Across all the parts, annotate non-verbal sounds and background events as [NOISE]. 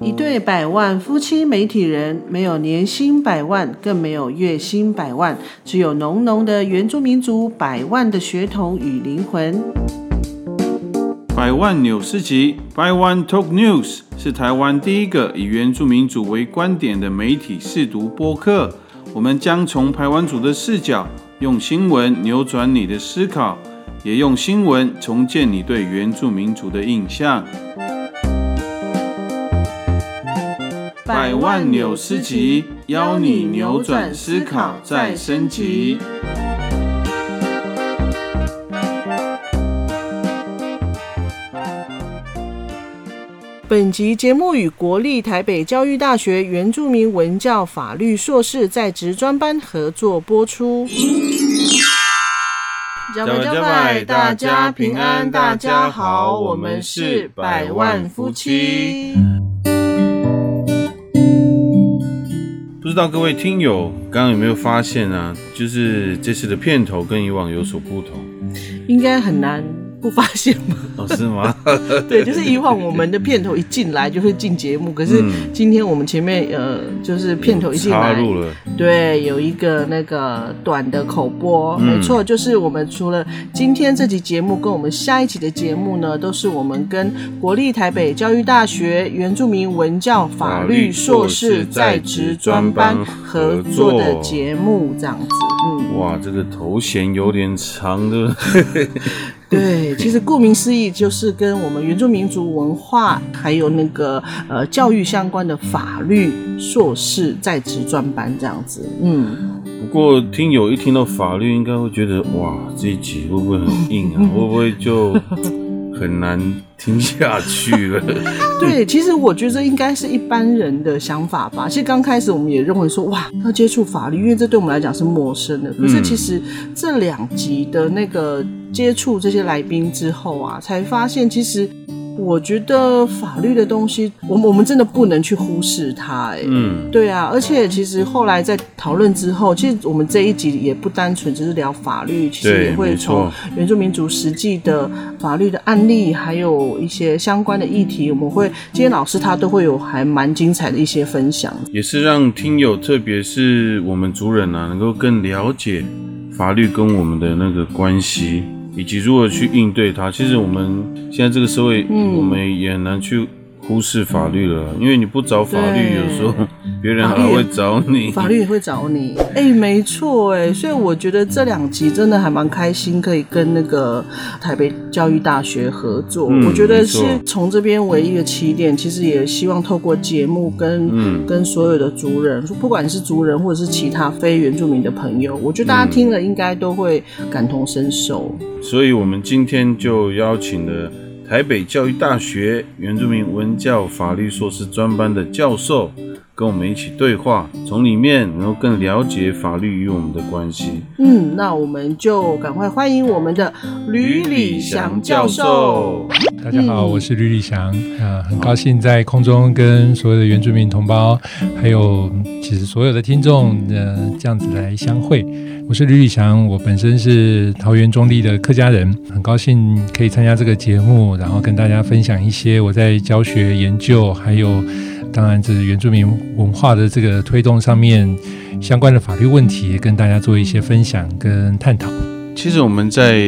一对百万夫妻媒体人，没有年薪百万，更没有月薪百万，只有浓浓的原住民族百万的血统与灵魂。百万纽斯集，百万 Talk News 是台湾第一个以原住民族为观点的媒体试读播客。我们将从台湾族的视角，用新闻扭转你的思考，也用新闻重建你对原住民族的印象。百万纽斯集，邀你扭转思考，再升级。本集节目与国立台北教育大学原住民文教法律硕士在职专班合作播出。加拜加拜，大家平安，大家好，我们是百万夫妻。不知道各位听友刚刚有没有发现啊？就是这次的片头跟以往有所不同，应该很难。不发现吗？[LAUGHS] 哦，是吗？[LAUGHS] 对，就是以往我们的片头一进来就会进节目，可是今天我们前面呃，就是片头一进来，插入了，对，有一个那个短的口播，没错，就是我们除了今天这集节目跟我们下一期的节目呢，都是我们跟国立台北教育大学原住民文教法律硕士在职专班合作的节目，这样子。嗯，哇，这个头衔有点长的。[LAUGHS] 对，其实顾名思义，就是跟我们原住民族文化还有那个呃教育相关的法律硕士在职专班这样子。嗯，不过听友一听到法律，应该会觉得哇，这一集会不会很硬啊？[LAUGHS] 会不会就很难听下去了？[LAUGHS] 对，其实我觉得应该是一般人的想法吧。其实刚开始我们也认为说，哇，要接触法律，因为这对我们来讲是陌生的。可是其实这两集的那个。接触这些来宾之后啊，才发现其实。我觉得法律的东西，我们我们真的不能去忽视它，哎，嗯，对啊，而且其实后来在讨论之后，其实我们这一集也不单纯只是聊法律，其实也会从原住民族实际的法律的案例，还有一些相关的议题，我们会今天老师他都会有还蛮精彩的一些分享，也是让听友，特别是我们族人啊，能够更了解法律跟我们的那个关系。以及如何去应对它，其实我们现在这个社会，我们也很难去。忽视法律了，因为你不找法律，有时候 [LAUGHS] 别人还会找你，法律也会找你。哎，没错，哎，所以我觉得这两集真的还蛮开心，可以跟那个台北教育大学合作。我觉得是从这边唯一的起点，其实也希望透过节目跟跟所有的族人，不管是族人或者是其他非原住民的朋友，我觉得大家听了应该都会感同身受。所以我们今天就邀请了。台北教育大学原住民文教法律硕士专班的教授跟我们一起对话，从里面能够更了解法律与我们的关系。嗯，那我们就赶快欢迎我们的吕礼祥教授。大家好，我是吕礼祥啊，很高兴在空中跟所有的原住民同胞，还有其实所有的听众呃这样子来相会。我是吕宇翔，我本身是桃园中立的客家人，很高兴可以参加这个节目，然后跟大家分享一些我在教学研究，还有当然这是原住民文化的这个推动上面相关的法律问题，跟大家做一些分享跟探讨。其实我们在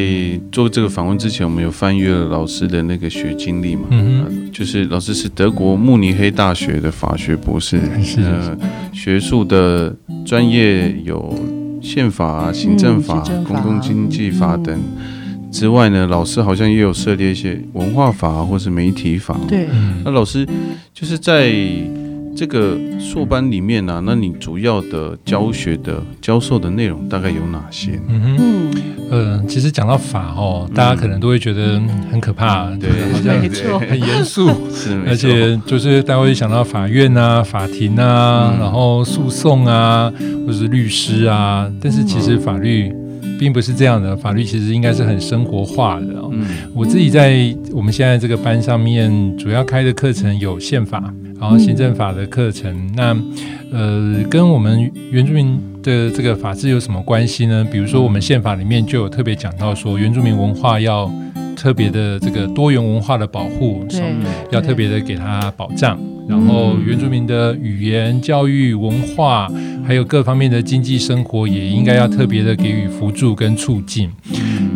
做这个访问之前，我们有翻阅了老师的那个学经历嘛，嗯就是老师是德国慕尼黑大学的法学博士，是学术的专业有。宪法、行政法、公共经济法等之外呢，老师好像也有涉猎一些文化法或是媒体法。对，那老师就是在这个硕班里面呢，那你主要的教学的教授的内容大概有哪些？嗯哼，呃，其实讲到法哦，大家可能都会觉得很可怕，对，好像没错，很严肃，[LAUGHS] 是，而且就是大家会想到法院啊、法庭啊，然后诉讼啊。或者是律师啊，但是其实法律并不是这样的，法律其实应该是很生活化的。嗯，我自己在我们现在这个班上面，主要开的课程有宪法，然后行政法的课程。那呃，跟我们原住民的这个法治有什么关系呢？比如说，我们宪法里面就有特别讲到说，原住民文化要特别的这个多元文化的保护，对要特别的给他保障。然后原住民的语言、教育、文化，还有各方面的经济生活，也应该要特别的给予辅助跟促进。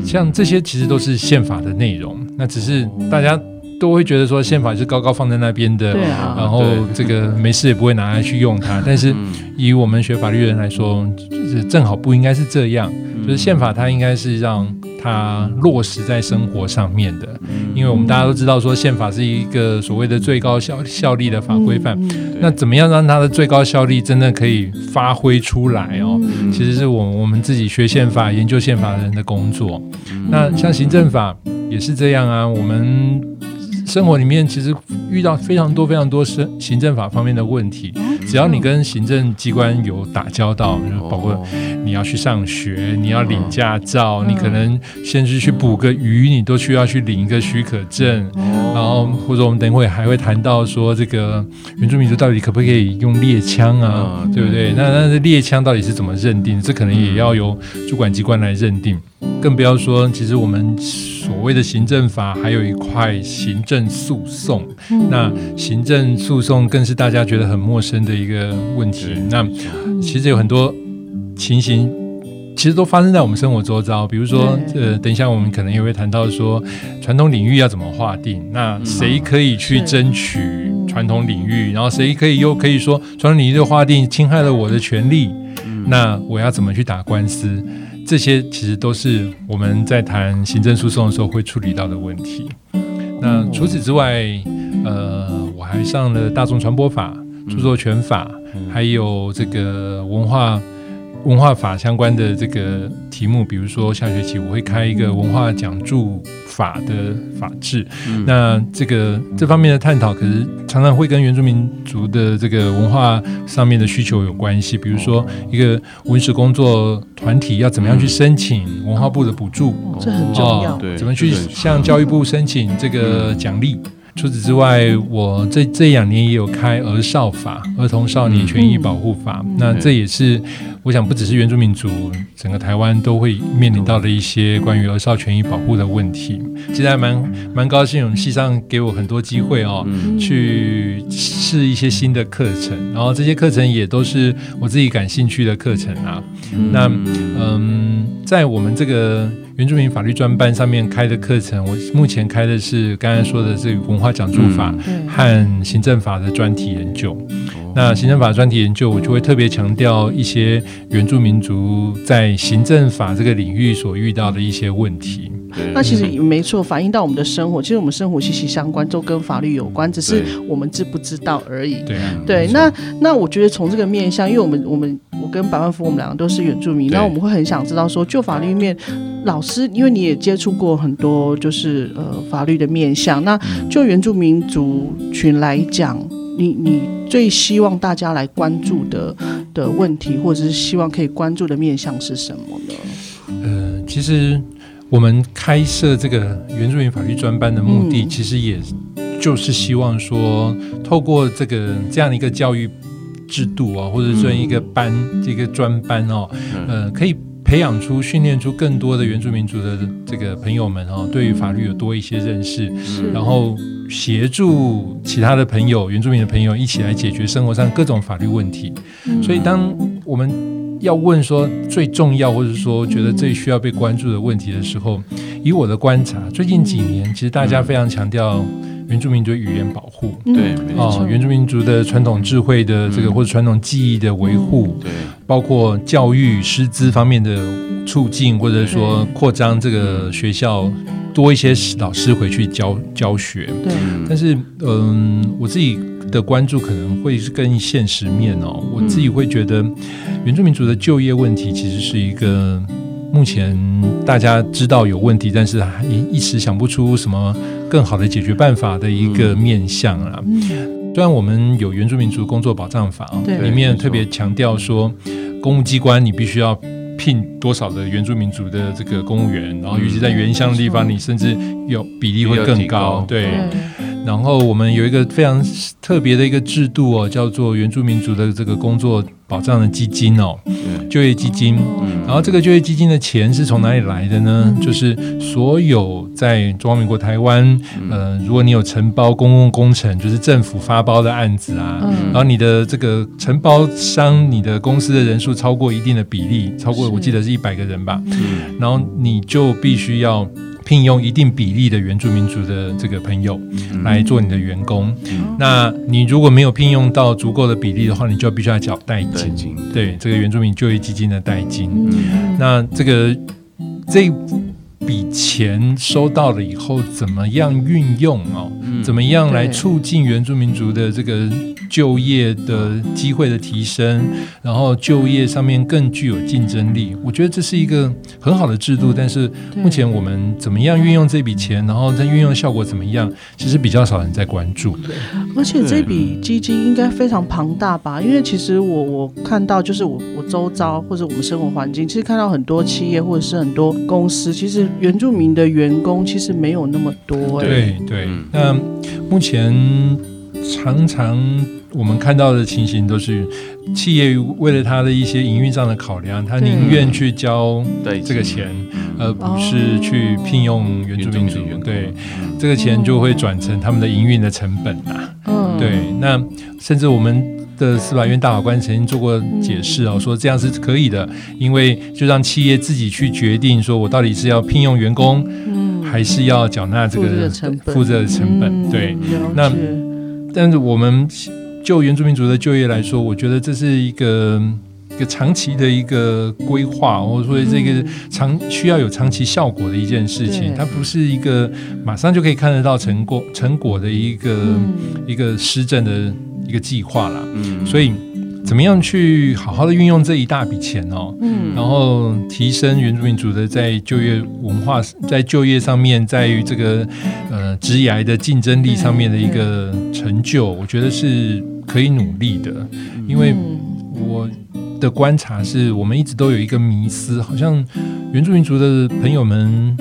像这些其实都是宪法的内容，那只是大家都会觉得说宪法是高高放在那边的，对啊然后这个没事也不会拿来去用它。但是以我们学法律的人来说，就是正好不应该是这样，就是宪法它应该是让它落实在生活上面的，因为我们大家都知道说宪法是一个所谓的最高效效力的法规范。那怎么样让它的最高效力真的可以发挥出来哦？其实是我我们自己学宪法、研究宪法的人的工作。那像行政法也是这样啊，我们生活里面其实遇到非常多非常多行行政法方面的问题，只要你跟行政机关有打交道，包括你要去上学，你要领驾照，你可能先是去捕个鱼，你都需要去领一个许可证，然后或者我们等会还会谈到说这个原住民族到底可不可以用猎枪啊，嗯。对不对？那那猎枪到底是怎么认定？这可能也要由主管机关来认定。更不要说，其实我们所谓的行政法还有一块行政诉讼，那行政诉讼更是大家觉得很陌生的一个问题。那其实有很多情形。其实都发生在我们生活周遭，比如说，呃，等一下我们可能也会谈到说，传统领域要怎么划定？那谁可以去争取传统领域？然后谁可以又可以说传统领域的划定侵害了我的权利？那我要怎么去打官司？这些其实都是我们在谈行政诉讼的时候会处理到的问题。那除此之外，呃，我还上了大众传播法、著作权法，还有这个文化文化法相关的这个题目，比如说下学期我会开一个文化讲助法的法制。那这个这方面的探讨，可是常常会跟原住民族的这个文化上面的需求有关系。比如说，一个文史工作团体要怎么样去申请文化部的补助？这很重要。对怎么去向教育部申请这个奖励？除此之外，我这这两年也有开儿少法、儿童少年权益保护法。那这也是我想，不只是原住民族，整个台湾都会面临到的一些关于儿少权益保护的问题。其实还蛮蛮高兴，我们系上给我很多机会哦，去试一些新的课程，然后这些课程也都是我自己感兴趣的课程啊。那嗯，在我们这个原住民法律专班上面开的课程，我目前开的是刚才说的这个文化讲述法嗯和行政法的专题研究。那行政法专题研究，我就会特别强调一些原住民族在行政法这个领域所遇到的一些问题。那其实也没错，反映到我们的生活，其实我们生活息息相关，都跟法律有关，只是我们知不知道而已。对啊，对，那那我觉得从这个面向，因为我们我们我跟百万福我们两个都是原住民，那我们会很想知道说，就法律面，老师因为你也接触过很多就是呃法律的面向，那就原住民族群来讲，你你最希望大家来关注的的问题，或者是希望可以关注的面向是什么呢？呃，其实我们开设这个原住民法律专班的目的，嗯其实也就是希望说，透过这个这样的一个教育制度啊，或者说一个班、这个专班哦，呃，可以。培养出、训练出更多的原住民族的这个朋友们哦，对于法律有多一些认识，然后协助其他的朋友、原住民的朋友一起来解决生活上各种法律问题。所以，当我们要问说最重要，或者说觉得最需要被关注的问题的时候，以我的观察，最近几年其实大家非常强调原住民族语言保护。对没哦错，原住民族的传统智慧的这个、嗯或者传统技艺的维护，对包括教育师资方面的促进，或者说扩张这个学校多一些老师回去教教学。对，但是，嗯，我自己的关注可能会是更现实面哦。我自己会觉得，原住民族的就业问题其实是一个目前大家知道有问题，但是还一时想不出什么更好的解决办法的一个面向啊。虽然我们有原住民族工作保障法哦，对。里面特别强调说，公务机关你必须要聘多少的原住民族的这个公务员，然后尤其在原乡的地方，你甚至有比例会更高。对，对然后我们有一个非常特别的一个制度哦，叫做原住民族的这个工作保障的基金哦，就业基金。然后这个就业基金的钱是从哪里来的呢？就是所有在中华民国台湾，呃，如果你有承包公共工程，就是政府发包的案子啊，然后你的这个承包商，你的公司的人数超过一定的比例，超过我记得是一百个人吧，然后你就必须要。聘用一定比例的原住民族的这个朋友来做你的员工，那你如果没有聘用到足够的比例的话，你就必须要缴代金。对，这个原住民就业基金的代金。那这个这笔钱收到了以后，怎么样运用哦？怎么样来促进原住民族的这个？就业的机会的提升，然后就业上面更具有竞争力，我觉得这是一个很好的制度。但是目前我们怎么样运用这笔钱，然后在运用效果怎么样，其实比较少人在关注。而且这笔基金应该非常庞大吧？因为其实我我看到就是我我周遭或者我们生活环境，其实看到很多企业或者是很多公司，其实原住民的员工其实没有那么多。对对，那目前常常。我们看到的情形都是，企业为了他的一些营运上的考量，他宁愿去交这个钱，而不是去聘用原住民族。对，这个钱就会转成他们的营运的成本呐。嗯，对。那甚至我们的司法院大法官曾经做过解释哦，说这样是可以的，因为就让企业自己去决定，说我到底是要聘用员工，嗯，还是要缴纳这个负责的成本。对，那但是我们。就原住民族的就业来说，我觉得这是一个一个长期的一个规划，或者说这个长需要有长期效果的一件事情，它不是一个马上就可以看得到成果成果的一个一个施政的一个计划啦。嗯，所以。怎么样去好好的运用这一大笔钱哦？嗯，然后提升原住民族的在就业文化、在就业上面，在于这个呃职业的竞争力上面的一个成就，我觉得是可以努力的。因为我的观察是，我们一直都有一个迷思，好像原住民族的朋友们。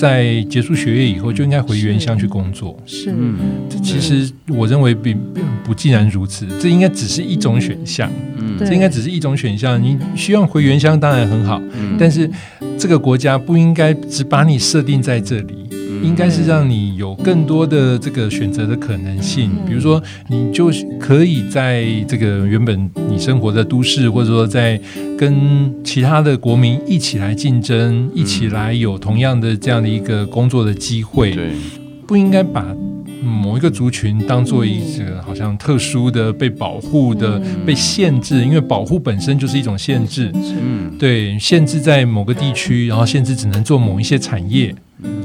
在结束学业以后，就应该回原乡去工作。是，嗯，其实我认为并不既然如此，这应该只是一种选项。嗯，这应该只是一种选项。你希望回原乡，当然很好。嗯，但是这个国家不应该只把你设定在这里。应该是让你有更多的这个选择的可能性，比如说，你就可以在这个原本你生活的都市，或者说在跟其他的国民一起来竞争，一起来有同样的这样的一个工作的机会。对，不应该把某一个族群当做一个好像特殊的、被保护的、被限制，因为保护本身就是一种限制。嗯，对，限制在某个地区，然后限制只能做某一些产业。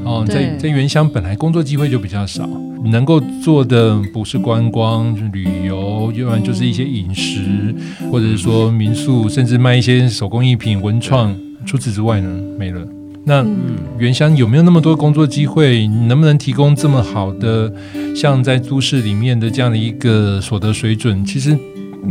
哦，在在原乡本来工作机会就比较少，能够做的不是观光、旅游，要不然就是一些饮食，或者是说民宿，甚至卖一些手工艺品、文创。除此之外呢，没了。那原乡有没有那么多工作机会？能不能提供这么好的，像在都市里面的这样的一个所得水准？其实，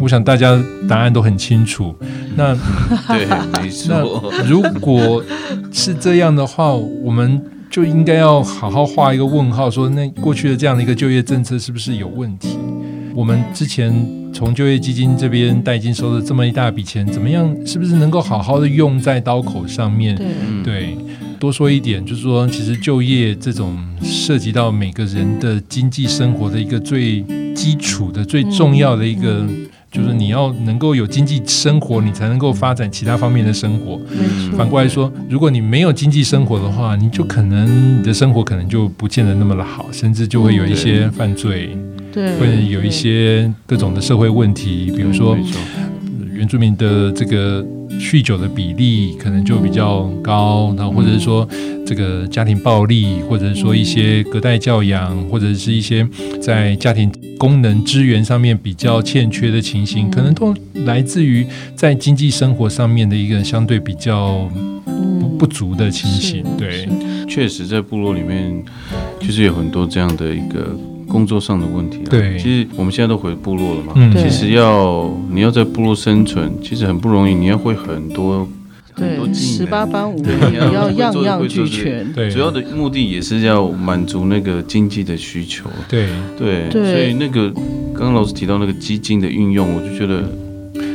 我想大家答案都很清楚。那 [LAUGHS] 对，没错。如果是这样的话，我们。就应该要好好画一个问号，说那过去的这样的一个就业政策是不是有问题？我们之前从就业基金这边代金收了这么一大笔钱，怎么样？是不是能够好好的用在刀口上面？对，多说一点，就是说，其实就业这种涉及到每个人的经济生活的一个最基础的、最重要的一个。就是你要能够有经济生活，你才能够发展其他方面的生活。反过来说，如果你没有经济生活的话，你就可能你的生活可能就不见得那么的好，甚至就会有一些犯罪，对，会有一些各种的社会问题，比如说原住民的这个。酗酒的比例可能就比较高，然后或者是说这个家庭暴力，或者是说一些隔代教养，或者是一些在家庭功能资源上面比较欠缺的情形，可能都来自于在经济生活上面的一个相对比较不不足的情形。对，确实在部落里面，就是有很多这样的一个。工作上的问题，对，其实我们现在都回部落了嘛。其实要你要在部落生存，其实很不容易。你要会很多很多对，技能十八般武对艺你要要样样俱全。对，主要的目的也是要满足那个经济的需求。对对，对所以那个刚刚老师提到那个基金的运用，我就觉得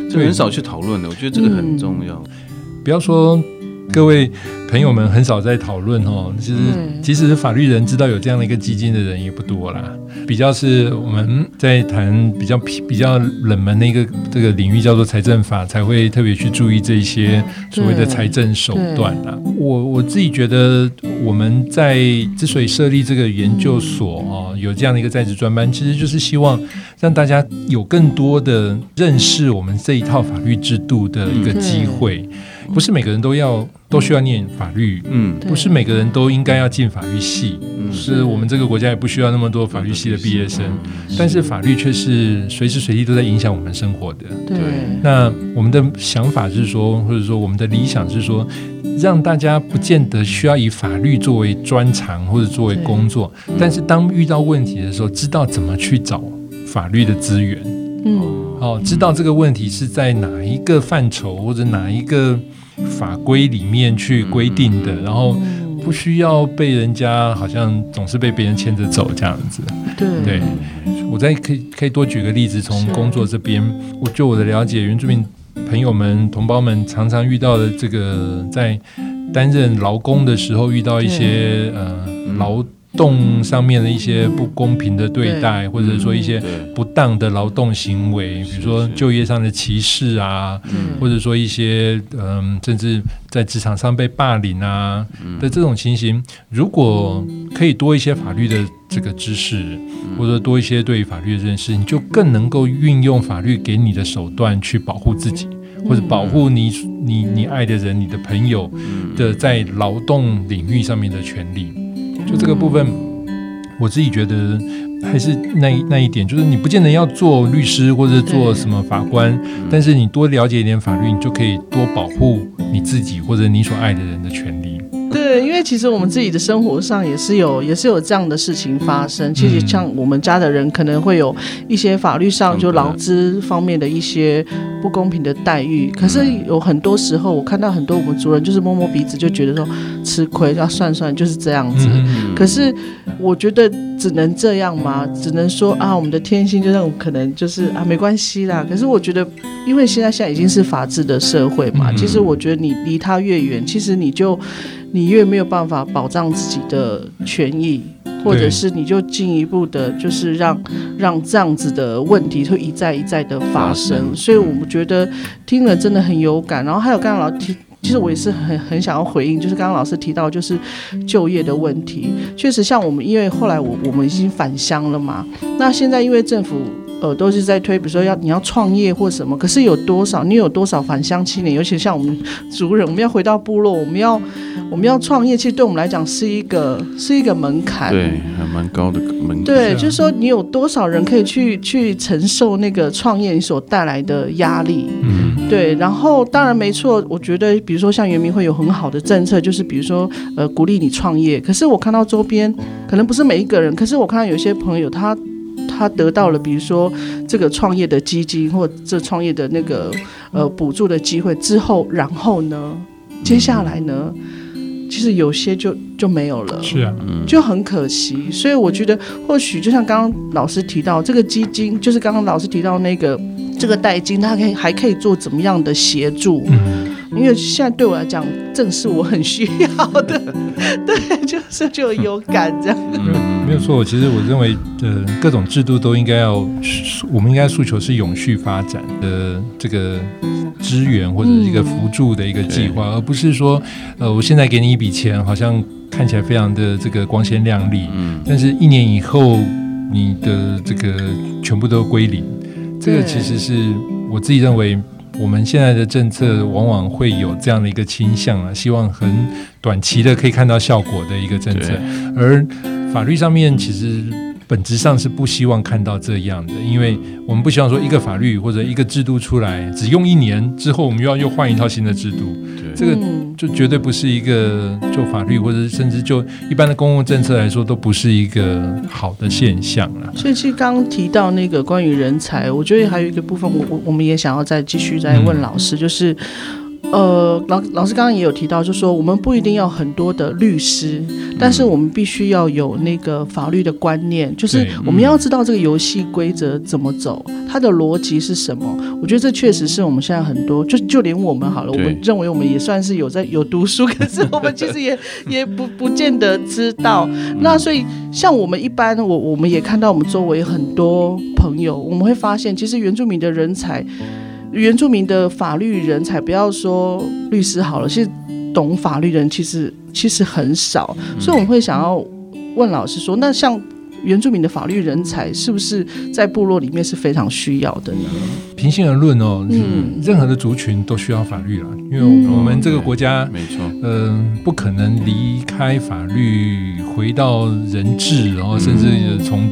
这个很少去讨论的，我觉得这个很重要。不要说各位朋友们很少在讨论哦，其实对其实法律人知道有这样的一个基金的人也不多啦。比较是我们在谈比较比较冷门的一个这个领域叫做财政法，才会特别去注意这些所谓的财政手段啦。我我自己觉得我们在之所以设立这个研究所哦，有这样的一个在职专班，其实就是希望让大家有更多的认识我们这一套法律制度的一个机会。不是每个人都要都需要念法律，嗯。不是每个人都应该要进法律系，嗯，是我们这个国家也不需要那么多法律系的毕业生。嗯。但是法律却是随时随地都在影响我们生活的。对。那我们的想法是说，或者说我们的理想是说，让大家不见得需要以法律作为专长或者作为工作，但是当遇到问题的时候，知道怎么去找法律的资源。嗯，哦，知道这个问题是在哪一个范畴或者哪一个法规里面去规定的，然后不需要被人家好像总是被别人牵着走这样子。对。对，我再可以可以多举个例子，从工作这边，我就我的了解，原住民朋友们、同胞们常常遇到的这个在担任劳工的时候遇到一些呃劳动上面的一些不公平的对待，或者说一些，不当的劳动行为，比如说就业上的歧视啊，嗯。或者说一些嗯，甚至在职场上被霸凌啊的这种情形，如果可以多一些法律的这个知识，或者多一些对于法律的认识，你就更能够运用法律给你的手段去保护自己，或者保护你你你爱的人、你的朋友的在劳动领域上面的权利。就这个部分，我自己觉得还是那一那一点，就是你不见得要做律师或者做什么法官，但是你多了解一点法律，你就可以多保护你自己或者你所爱的人的权利。对，因为其实我们自己的生活上也是有，也是有这样的事情发生。其实像我们家的人，可能会有一些法律上就劳资方面的一些不公平的待遇。可是有很多时候，我看到很多我们族人就是摸摸鼻子，就觉得说吃亏，要算算就是这样子。嗯，可是我觉得只能这样吗？只能说啊，我们的天性就那种可能就是啊，没关系啦。可是我觉得，因为现在现在已经是法治的社会嘛，嗯其实我觉得你离他越远，其实你就你越没有办法保障自己的权益。或者是你就进一步的，就是让让这样子的问题会一再一再的发发生，生所以我们觉得听了真的很有感。然后还有刚刚老师提，其实我也是很很想要回应，就是刚刚老师提到就是就业的问题，确实像我们，因为后来我我们已经返乡了嘛，那现在因为政府。呃，都是在推，比如说要你要创业或什么，可是有多少？你有多少返乡青年？尤其像我们族人，我们要回到部落，我们要 [LAUGHS] 我们要创业，其实对我们来讲是一个是一个门槛。对，还蛮高的门槛。对，就是说你有多少人可以去去承受那个创业你所带来的压力？嗯，对，然后当然没错，我觉得比如说像圆明会有很好的政策，就是比如说呃鼓励你创业。可是我看到周边可能不是每一个人，可是我看到有些朋友他他得到了比如说这个创业的基金或这创业的那个呃补助的机会之后，然后呢，接下来呢，其实有些就就没有了。是啊，就很可惜，所以我觉得或许就像刚刚老师提到，这个基金就是刚刚老师提到那个这个代金，它可以还可以做怎么样的协助？嗯，因为现在对我来讲，正是我很需要的，[LAUGHS] 对，就是就有感这样。嗯，没有错。其实我认为，呃，各种制度都应该要，我们应该诉求是永续发展的这个支援或者是一个辅助的一个计划，而不是说，呃，我现在给你一笔钱，好像看起来非常的这个光鲜亮丽，嗯，但是一年以后你的这个全部都归零，这个其实是我自己认为。我们现在的政策往往会有这样的一个倾向啊，希望很短期的可以看到效果的一个政策，而法律上面其实本质上是不希望看到这样的，因为我们不希望说一个法律或者一个制度出来只用一年之后，我们又要又换一套新的制度，对，这个嗯，就绝对不是一个就法律或者是甚至就一般的公共政策来说，都不是一个好的现象了。所以其实刚刚提到那个关于人才，我觉得还有一个部分，我我我们也想要再继续再问老师，就是。呃，老老师刚刚也有提到，就说我们不一定要很多的律师，但是我们必须要有那个法律的观念，就是我们要知道这个游戏规则怎么走，它的逻辑是什么。我觉得这确实是我们现在很多，就就连我们好了，我们认为我们也算是有在有读书，可是我们其实也 [LAUGHS] 也不不见得知道。那所以像我们一般，我我们也看到我们周围很多朋友，我们会发现，其实原住民的人才。原住民的法律人才，不要说律师好了，其实懂法律的人其实其实很少，所以我们会想要问老师说，那像原住民的法律人才，是不是在部落里面是非常需要的呢？平心而论哦，嗯。任何的族群都需要法律了，因为嗯。我们这个国家，没错，嗯、不可能离开法律，回到人治，然后甚至从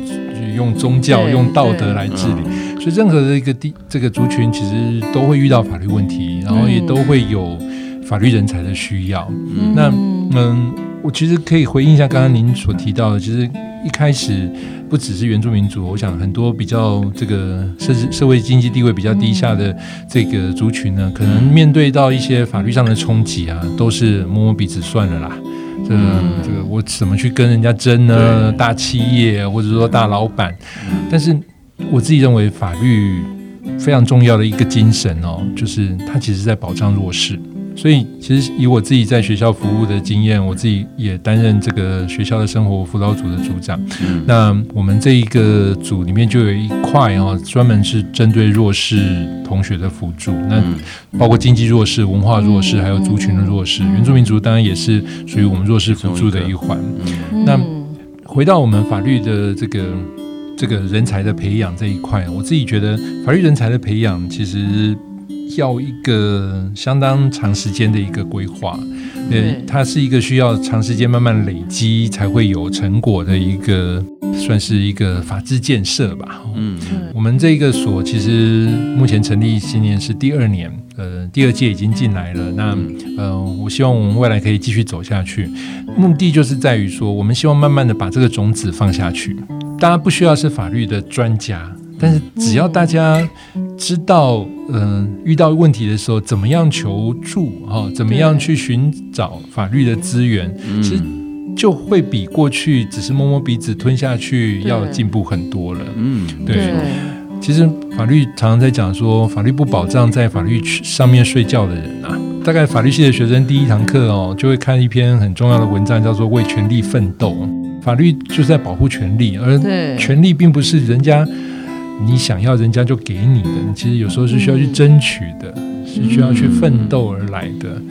用宗教、用道德来治理。所以，任何的一个地这个族群，其实都会遇到法律问题，然后也都会有法律人才的需要。那嗯，我其实可以回应一下刚刚您所提到的，其实一开始不只是原住民族，我想很多比较这个社社会经济地位比较低下的这个族群呢，可能面对到一些法律上的冲击啊，都是摸摸鼻子算了啦。这个、这个我怎么去跟人家争呢？大企业或者说大老板，但是我自己认为法律非常重要的一个精神哦，就是它其实在保障弱势。所以，其实以我自己在学校服务的经验，我自己也担任这个学校的生活辅导组的组长。嗯那我们这一个组里面就有一块哦，专门是针对弱势同学的辅助。那嗯包括经济弱势、文化弱势，还有族群的弱势。原住民族当然也是属于我们弱势辅助的一环。那回到我们法律的这个这个人才的培养这一块，我自己觉得法律人才的培养其实要一个相当长时间的一个规划，呃对，它是一个需要长时间慢慢累积才会有成果的一个，算是一个法治建设吧。嗯我们这个所其实目前成立今年是第二年，呃，第二届已经进来了。那呃，我希望我们未来可以继续走下去，目的就是在于说，我们希望慢慢的把这个种子放下去。大家不需要是法律的专家，但是只要大家知道，嗯、遇到问题的时候怎么样求助哦，怎么样去寻找法律的资源，其实就会比过去只是摸摸鼻子吞下去要进步很多了。嗯，对其实法律常常在讲说，法律不保障在法律上面睡觉的人啊。大概法律系的学生第一堂课哦，就会看一篇很重要的文章，叫做《为权利奋斗》。法律就是在保护权利，而权利并不是人家你想要人家就给你的，你其实有时候是需要去争取的，是需要去奋斗而来的。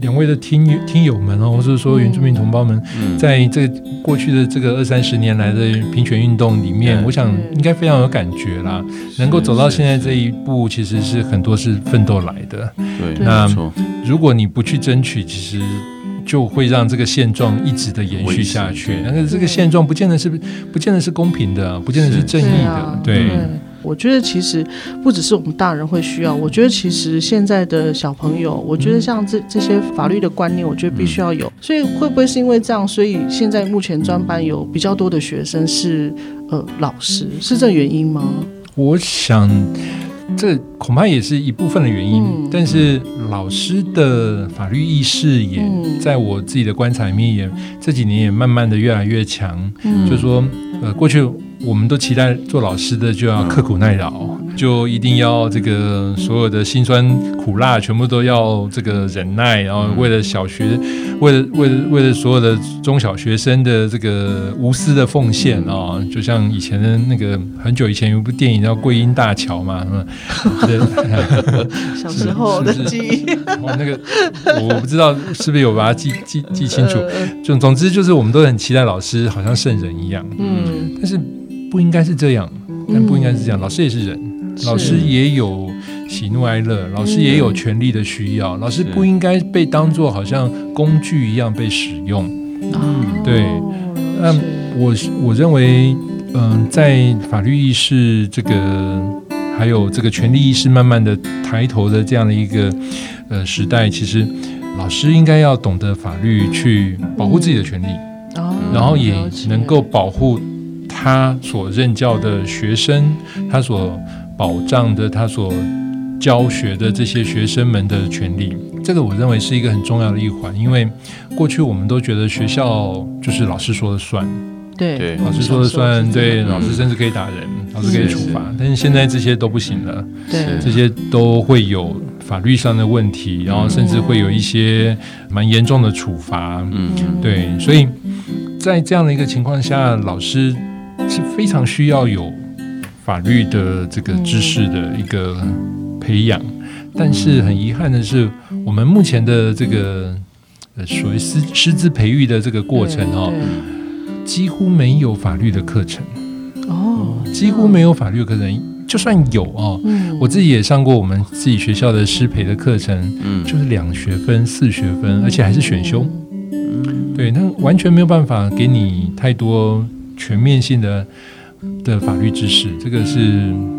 两位的听友听友们哦，或者说原住民同胞们，嗯在这过去的这个二三十年来的平权运动里面，嗯我想应该非常有感觉啦。能够走到现在这一步，其实是很多是奋斗来的。对，那，如果你不去争取，其实就会让这个现状一直的延续下去维持。但是这个现状不见得是不见得是公平的，不见得是正义的对。我觉得其实不只是我们大人会需要，我觉得其实现在的小朋友，我觉得像这这些法律的观念，我觉得必须要有。所以会不会是因为这样，所以现在目前专班有比较多的学生是呃老师，是这原因吗？我想，这恐怕也是一部分的原因，嗯但是老师的法律意识也嗯在我自己的观察里面也，这几年也慢慢的越来越强。嗯就是说，呃，过去我们都期待做老师的就要刻苦耐劳，就一定要这个所有的辛酸苦辣全部都要这个忍耐，然后为了小学，为了为了为了所有的中小学生的这个无私的奉献啊、就像以前的那个很久以前有一部电影叫《桂英大桥》嘛，嗯，[LAUGHS] 小时候的记忆，哦，那个我不知道是不是有把它记记记清楚。呃就总之就是我们都很期待老师好像圣人一样，嗯，但是不应该是这样，但不应该是这样。老师也是人，老师也有喜怒哀乐，老师也有权利的需要，老师不应该被当做好像工具一样被使用。嗯对。那我我认为，嗯、在法律意识这个，还有这个权利意识慢慢的抬头的这样的一个呃时代，其实老师应该要懂得法律去保护自己的权利，哦然后也能够保护他所任教的学生，他所保障的他所教学的这些学生们的权利。这个我认为是一个很重要的一环，因为过去我们都觉得学校就是老师说了算，对。对。老师说了算，对，嗯。老师甚至可以打人，老师可以处罚，但是现在这些都不行了，对。这些都会有法律上的问题，然后甚至会有一些蛮严重的处罚，嗯。对，所以在这样的一个情况下，老师是非常需要有法律的这个知识的一个培养，但是很遗憾的是，我们目前的这个呃所谓师师资培育的这个过程哦，几乎没有法律的课程，哦，几乎没有法律的课程，就算有哦。嗯，我自己也上过我们自己学校的师培的课程，嗯。就是两学分、四学分，而且还是选修。对，那完全没有办法给你太多全面性的的法律知识，这个是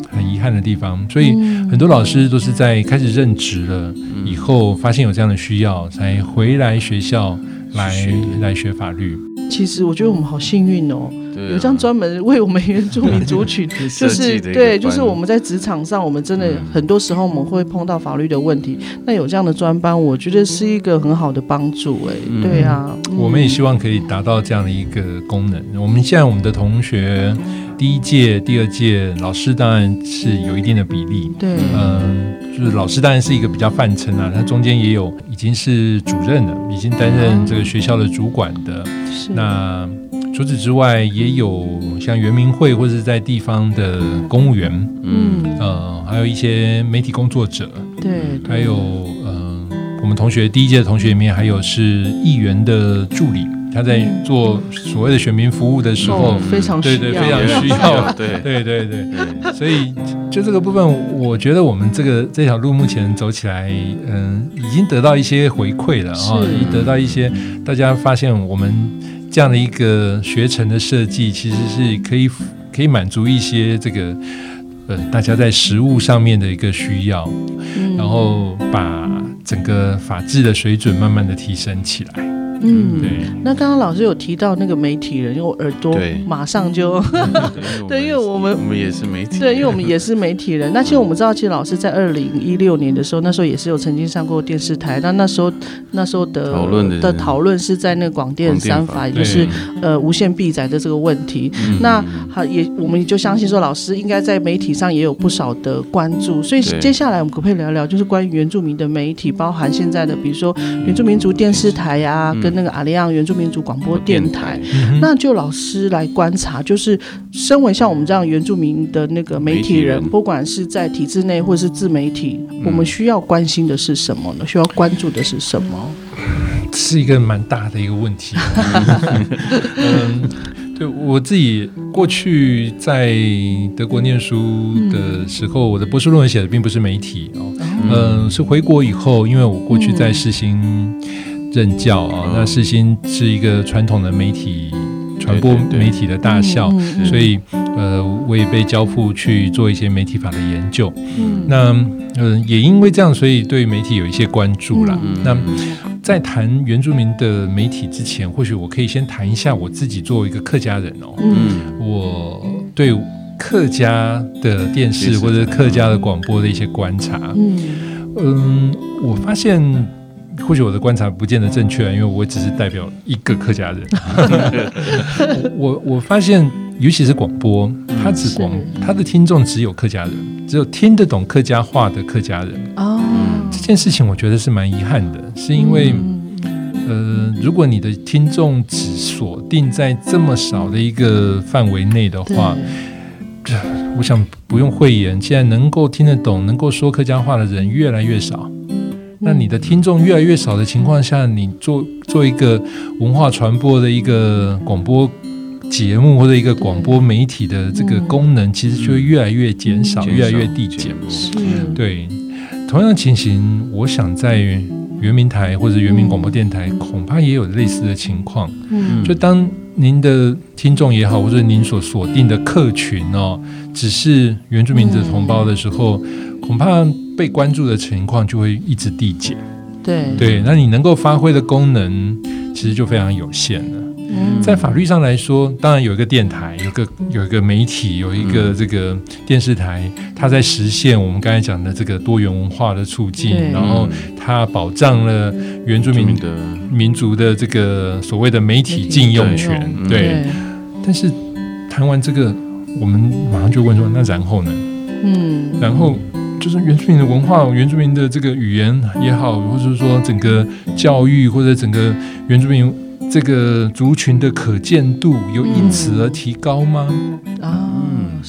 很遗憾的地方。所以很多老师都是在开始任职了以后，发现有这样的需要，才回来学校来来学法律。其实我觉得我们好幸运哦，有这样专门为我们原住民族群，[LAUGHS] 就是对，就是我们在职场上，我们真的嗯。很多时候我们会碰到法律的问题，那有这样的专班，我觉得是一个很好的帮助。哎，嗯。对啊，嗯。我们也希望可以达到这样的一个功能。我们现在我们的同学第一届、第二届老师当然是有一定的比例，对，嗯，就是老师当然是一个比较泛称啊，他中间也有已经是主任了，已经担任这个学校的主管的。是。那除此之外，也有像圆明会或者是在地方的公务员，嗯。呃，还有一些媒体工作者，对，还有呃，我们同学第一届的同学里面还有是议员的助理，他在做所谓的选民服务的时候哦，非常需要，对对非常 [LAUGHS] 需要。[LAUGHS] [LAUGHS] 对。对对对。所以就这个部分，我觉得我们这个这条路目前走起来，嗯，已经得到一些回馈了啊，是。已经得到一些大家发现我们这样的一个学程的设计，其实是可以可以满足一些这个呃大家在实物上面的一个需要，嗯然后把整个法治的水准慢慢的提升起来。嗯，对，那刚刚老师有提到那个媒体人，因为我耳朵马上就 [LAUGHS] 对，因为我们我们也是媒体，对，因为我们也是媒体人。[LAUGHS] 那其实我们知道，其实老师在二零一六年的时候，那时候也是有曾经上过电视台。那那时候那时候的讨论的的讨论是在那个广电三法，也就是呃无限闭载的这个问题。嗯那好，也我们就相信说，老师应该在媒体上也有不少的关注。所以接下来我们可不可以聊聊，就是关于原住民的媒体，包含现在的，比如说原住民族电视台呀、嗯跟那个阿里昂原住民族广播电台。嗯那就老师来观察，就是身为像我们这样原住民的那个媒体人，体人不管是在体制内或是自媒体，嗯我们需要关心的是什么呢？需要关注的是什么？是一个蛮大的一个问题。[LAUGHS] 嗯，对我自己过去在德国念书的时候，我的博士论文写的并不是媒体哦，嗯，是回国以后，因为我过去在世新任教啊，嗯那世新是一个传统的媒体传播媒体的大校，所以呃，我也被交付去做一些媒体法的研究。嗯那嗯、呃也因为这样，所以对媒体有一些关注啦。嗯那在谈原住民的媒体之前，或许我可以先谈一下我自己作为一个客家人哦，嗯嗯我对客家的电视电视或者客家的广播的一些观察。嗯嗯，我发现。或许我的观察不见得正确，因为我只是代表一个客家人。[LAUGHS] 我我我发现，尤其是广播，它只广是它的听众只有客家人，只有听得懂客家话的客家人。哦，这件事情我觉得是蛮遗憾的，是因为、嗯呃，如果你的听众只锁定在这么少的一个范围内的话，对我想不用讳言，现在能够听得懂、能够说客家话的人越来越少。那你的听众越来越少的情况下，你做做一个文化传播的一个广播节目或者一个广播媒体的这个功能，其实就会越来越减少，越来越递减。是。对，同样的情形，我想在圆明台或者圆明广播电台，恐怕也有类似的情况。嗯。就当您的听众也好，或者您所锁定的客群哦，只是原住民的同胞的时候，恐怕被关注的情况就会一直递减。对对，那你能够发挥的功能，其实就非常有限了。在法律上来说，当然有一个电台，有个有一个媒体，有一个这个电视台，它在实现我们刚才讲的这个多元文化的促进，然后它保障了原住民民的民族的这个所谓的媒体禁用权。嗯对，但是谈完这个，我们马上就问说，那然后呢？嗯，然后就是原住民的文化、原住民的这个语言也好，或者说整个教育或者整个原住民这个族群的可见度，有因此而提高吗？啊，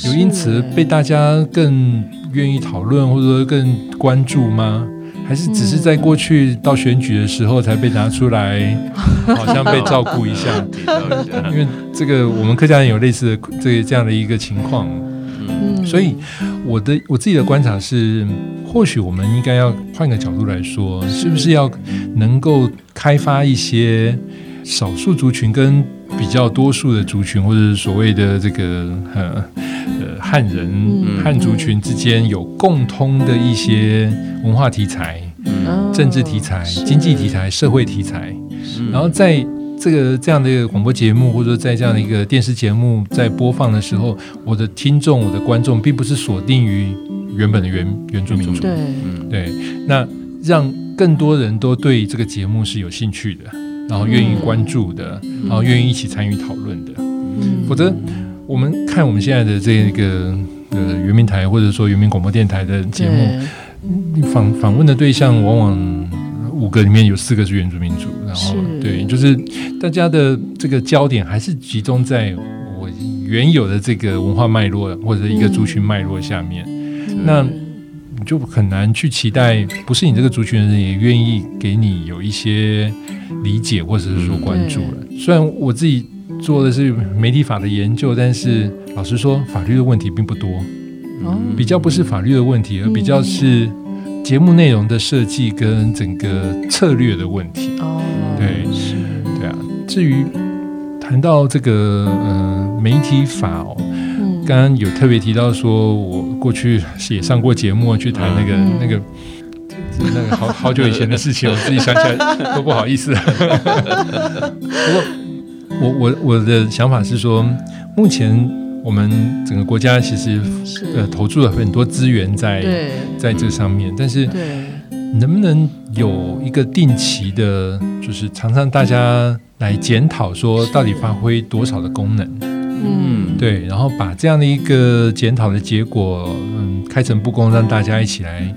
有因此被大家更愿意讨论，或者说更关注吗？还是只是在过去到选举的时候才被拿出来，[LAUGHS] 好像被照顾一下？[LAUGHS] 提到一下因为这个我们客家人有类似的这个这样的一个情况。嗯所以我的我自己的观察是，或许我们应该要换个角度来说，是不是要能够开发一些少数族群跟比较多数的族群，或者是所谓的这个呃呃汉人、嗯。汉族群之间有共通的一些文化题材、啊政治题材、经济题材、社会题材，嗯然后在这个这样的一个广播节目，或者说在这样的一个电视节目在播放的时候，我的听众、我的观众，并不是锁定于原本的原原住民族，对，那让更多人都对这个节目是有兴趣的，然后愿意关注的，然后愿意一起参与讨论的。嗯。否则，我们看我们现在的这个呃原民台或者说原民广播电台的节目，你访访问的对象往往五个里面有四个是原住民族，然后是。对，就是大家的这个焦点还是集中在我原有的这个文化脉络或者一个族群脉络下面，那你就很难去期待不是你这个族群的人也愿意给你有一些理解或者是说关注了。虽然我自己做的是媒体法的研究，但是老实说，法律的问题并不多。哦。比较不是法律的问题，而比较是节目内容的设计跟整个策略的问题。哦，对是，对啊，至于谈到这个呃媒体法哦，嗯刚刚有特别提到说，我过去也上过节目去谈那个、嗯那个。这那个好好久以前的事情，[LAUGHS] 我自己想起来都不好意思。[LAUGHS] 不过，我我我的想法是说，目前我们整个国家其实是，呃投注了很多资源在在这上面，但是对，能不能有一个定期的，就是常常大家来检讨，说到底发挥多少的功能？嗯，对，然后把这样的一个检讨的结果，嗯，开诚布公，让大家一起来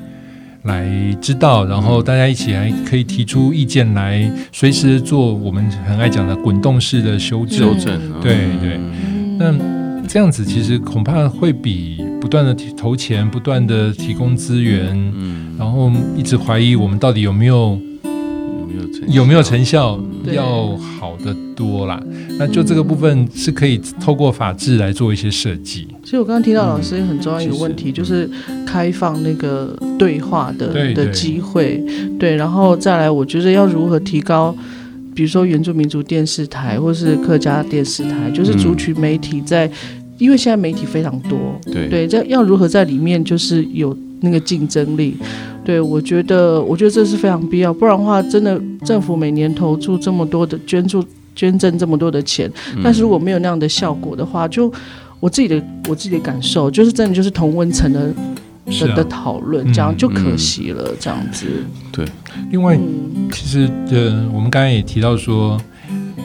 来知道，然后大家一起来可以提出意见来，随时做我们很爱讲的滚动式的修正。修正，对嗯。对那这样子其实恐怕会比不断的投钱、不断的提供资源，嗯，然后一直怀疑我们到底有没有有没有成有没有成效，要好得多啦。那就这个部分是可以透过法制来做一些设计。其实我刚刚听到老师很重要一个问题，就是开放那个对话的的机会，对，然后再来，我觉得要如何提高，比如说原住民族电视台或是客家电视台，就是族群媒体在，因为现在媒体非常多，对。对，这要如何在里面就是有那个竞争力？对我觉得，我觉得这是非常必要，不然的话，真的政府每年投注这么多的捐助。捐赠这么多的钱，但是如果没有那样的效果的话，就我自己的我自己的感受，就是真的就是同温层的的的，讨论，嗯这样就可惜了，这样子。另外嗯，其实呃，我们刚才也提到说，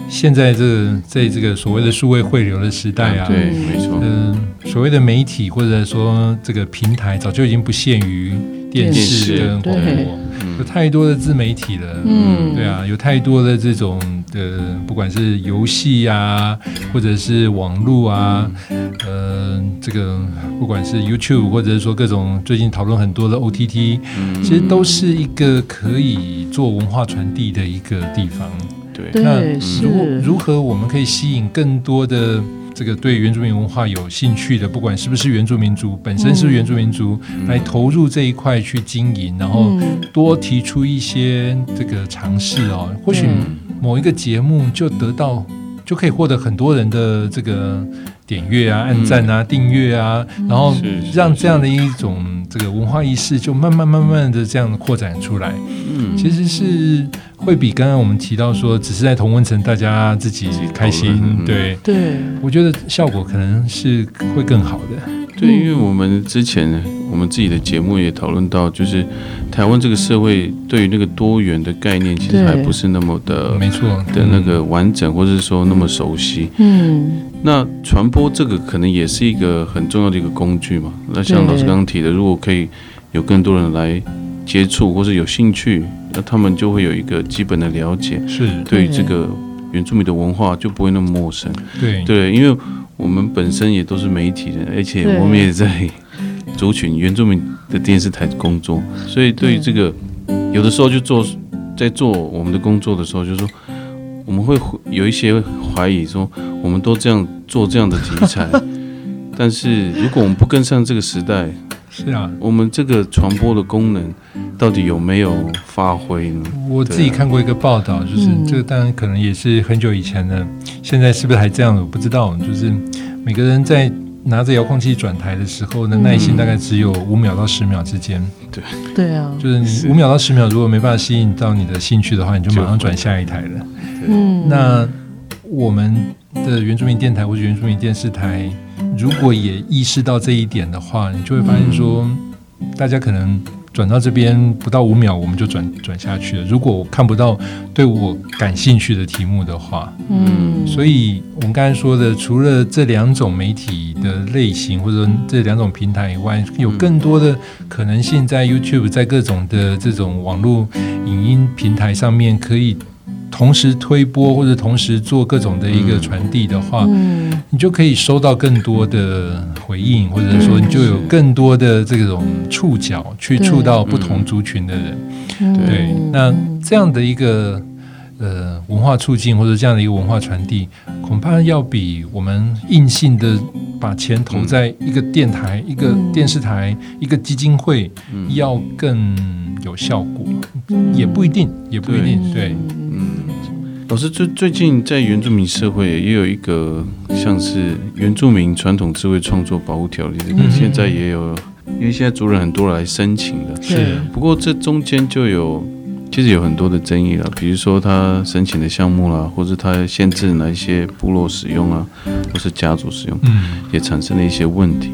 现在这在这个所谓的数位汇流的时代啊，对，嗯没错，嗯、所谓的媒体或者说这个平台，早就已经不限于电视跟广播，嗯有太多的自媒体了。嗯，对，啊，有太多的这种的，不管是游戏啊，或者是网络啊，呃，这个不管是 YouTube，或者是说各种最近讨论很多的 OTT，嗯。其实都是一个可以做文化传递的一个地方。对，那是。如如何我们可以吸引更多的这个对原住民文化有兴趣的，不管是不是原住民族，本身是原住民族，来投入这一块去经营，然后嗯多提出一些这个尝试哦，或许嗯某一个节目就得到。就可以获得很多人的这个点阅啊、按赞啊、订阅啊，然后让这样的一种这个文化意识就慢慢慢慢的这样扩展出来。嗯，其实是会比刚刚我们提到说，只是在同温层大家自己开心对，对，我觉得效果可能是会更好的。对，因为我们之前我们自己的节目也讨论到，就是台湾这个社会对于那个多元的概念，其实还不是那么的没错的那个完整，或者是说那么熟悉。嗯，那传播这个可能也是一个很重要的一个工具嘛。那像老师刚刚提的，如果可以有更多人来接触或者有兴趣，那他们就会有一个基本的了解，是对于这个原住民的文化就不会那么陌生。对对，因为我们本身也都是媒体人，而且我们也在族群原住民的电视台工作，所以对于这个有的时候就做在做我们的工作的时候，就是说我们会有一些怀疑，说我们都这样做这样的题材，[LAUGHS] 但是如果我们不跟上这个时代，是啊。我们这个传播的功能到底有没有发挥呢？我自己看过一个报道，就是嗯这个当然可能也是很久以前的，现在是不是还这样？我不知道。就是每个人在拿着遥控器转台的时候的耐心大概只有五秒到十秒之间。对对啊，就是是你五秒到十秒，如果没办法吸引到你的兴趣的话，你就马上转下一台了。嗯，那我们的原住民电台或者原住民电视台，如果也意识到这一点的话，你就会发现说，大家可能转到这边不到五秒，我们就转转下去了。如果我看不到对我感兴趣的题目的话，嗯，所以我们刚才说的，除了这两种媒体的类型或者这两种平台以外，有更多的可能性在 YouTube，在各种的这种网络影音平台上面可以。同时推播或者同时做各种的一个传递的话，嗯，你就可以收到更多的回应，或者说你就有更多的这种触角去触到不同族群的人。嗯。对，那这样的一个呃文化促进或者这样的一个文化传递，恐怕要比我们硬性的把钱投在一个电台、一个电视台、一个基金会要更有效果，也不一定，也不一定。对，老师最最近在原住民社会也有一个像是原住民传统智慧创作保护条例，这个嗯现在也有，因为现在族人很多来申请的。是不过这中间就有其实有很多的争议了，比如说他申请的项目啦，或者他限制哪一些部落使用啊，或是家族使用，嗯。也产生了一些问题。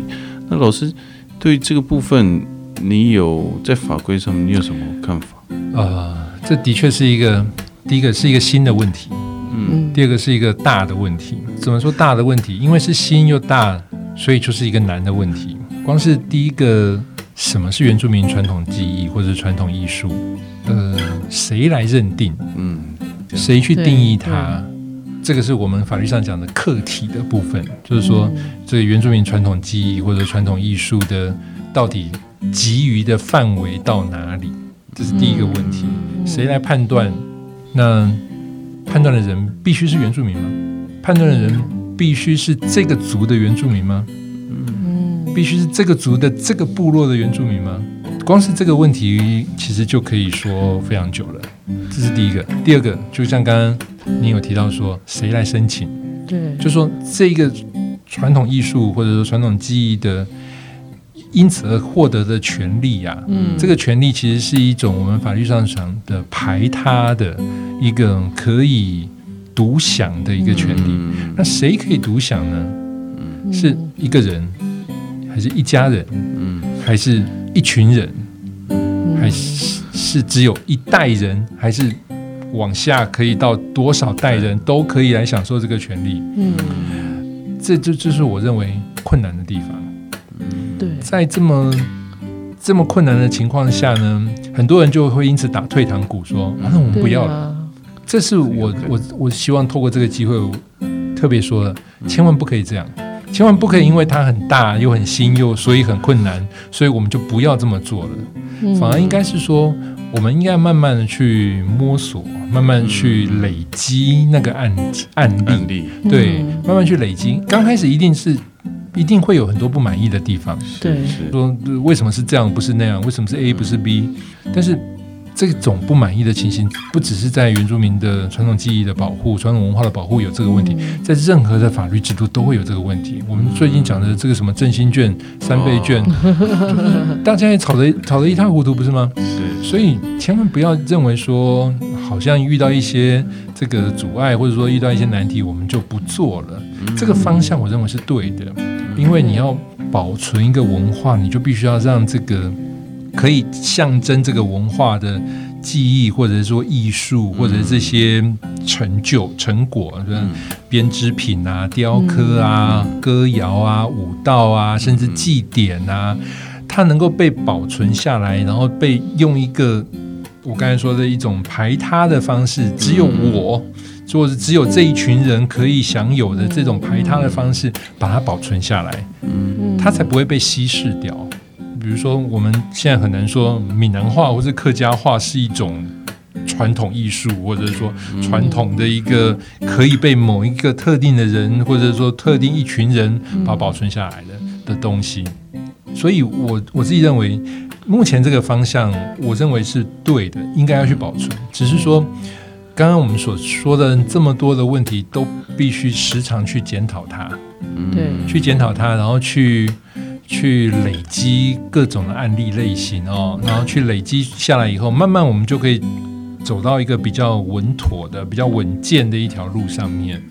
那老师对于这个部分，你有在法规上面你有什么看法？呃，这的确是一个，第一个是一个新的问题，嗯第二个是一个大的问题。怎么说大的问题？因为是新又大，所以就是一个难的问题。光是第一个，什么是原住民传统技艺或者传统艺术？呃，谁来认定？嗯，谁去定义它？这个是我们法律上讲的客体的部分，就是说，这个原住民传统技艺或者传统艺术的到底给予的范围到哪里？这是第一个问题。谁来判断？那判断的人必须是原住民吗？判断的人必须是这个族的原住民吗？嗯必须是这个族的这个部落的原住民吗？光是这个问题，其实就可以说非常久了。这是第一个。第二个，就像刚刚你有提到说，谁来申请？对，就说这个传统艺术或者说传统技艺的，因此而获得的权利呀、嗯这个权利其实是一种我们法律上讲的排他的一个可以独享的一个权利。嗯那谁可以独享呢？是一个人，还是一家人，嗯还是一群人，还是是只有一代人，还是往下可以到多少代人都可以来享受这个权利？嗯，这就就是我认为困难的地方。对，在这么这么困难的情况下呢，很多人就会因此打退堂鼓，说：“啊，那我们不要了。了，这是我我我希望透过这个机会，特别说的，千万不可以这样，千万不可以因为它很大又很新又所以很困难，所以我们就不要这么做了。嗯。反而应该是说，我们应该慢慢的去摸索，慢慢去累积那个案案例，案例。对嗯，慢慢去累积。刚开始一定是一定会有很多不满意的地方，对是说呃为什么是这样不是那样，为什么是 A 不是 B？但是这种不满意的情形，不只是在原住民的传统记忆的保护、传统文化的保护有这个问题，在任何的法律制度都会有这个问题。我们最近讲的这个什么振兴券、三倍券，[LAUGHS] 大家也吵得吵得一塌糊涂，不是吗？是，所以千万不要认为说，好像遇到一些这个阻碍，或者说遇到一些难题，我们就不做了。这个方向我认为是对的，因为你要保存一个文化，你就必须要让这个可以象征这个文化的记忆，或者说艺术，或者这些成就成果，嗯，编织品啊、雕刻啊、歌谣啊、舞蹈啊，甚至祭典啊，它能够被保存下来，然后被用一个我刚才说的一种排他的方式，只有我。或是只有这一群人可以享有的这种排他的方式，把它保存下来，嗯，它才不会被稀释掉。比如说，我们现在很难说闽南话或是客家话是一种传统艺术，或者说传统的一个可以被某一个特定的人，或者说特定一群人把保存下来的的东西。所以，我我自己认为，目前这个方向，我认为是对的，应该要去保存。只是说。刚刚我们所说的这么多的问题，都必须时常去检讨它，对，去检讨它，然后去去累积各种的案例类型哦，然后去累积下来以后，慢慢我们就可以走到一个比较稳妥的、比较稳健的一条路上面。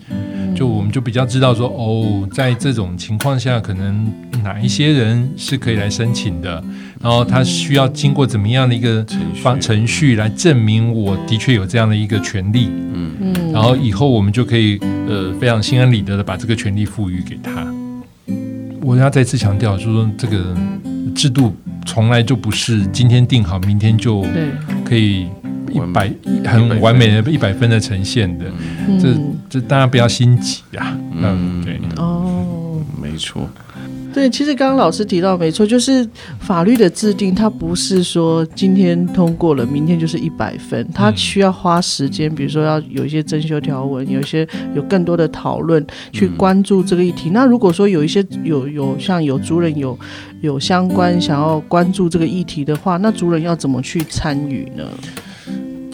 就我们就比较知道说，哦，在这种情况下，可能哪一些人是可以来申请的。然后他需要经过怎么样的一个方程序来证明我的确有这样的一个权利，嗯嗯，然后以后我们就可以呃非常心安理得的把这个权利赋予给他。我要再次强调，就是说这个制度从来就不是今天定好，明天就可以一百很完美的一百分的呈现的。这这大家不要心急呀，嗯，对，哦，没错。对，其实刚刚老师提到没错，就是法律的制定，它不是说今天通过了，明天就是一百分，它需要花时间，比如说要有一些增修条文，有一些有更多的讨论，去关注这个议题。那如果说有一些有有像有族人有有相关想要关注这个议题的话，那族人要怎么去参与呢？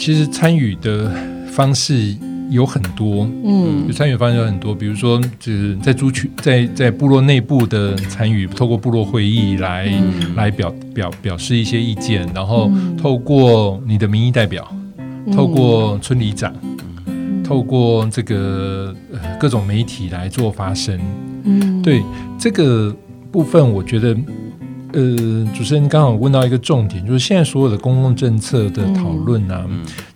其实参与的方式。有很多，嗯，就参与方式有很多，比如说，就是在族群在在部落内部的参与，透过部落会议来来表表表示一些意见，然后透过你的民意代表，透过村里长，透过这个各种媒体来做发声，嗯，对这个部分，我觉得。呃，主持人刚好问到一个重点，就是现在所有的公共政策的讨论啊，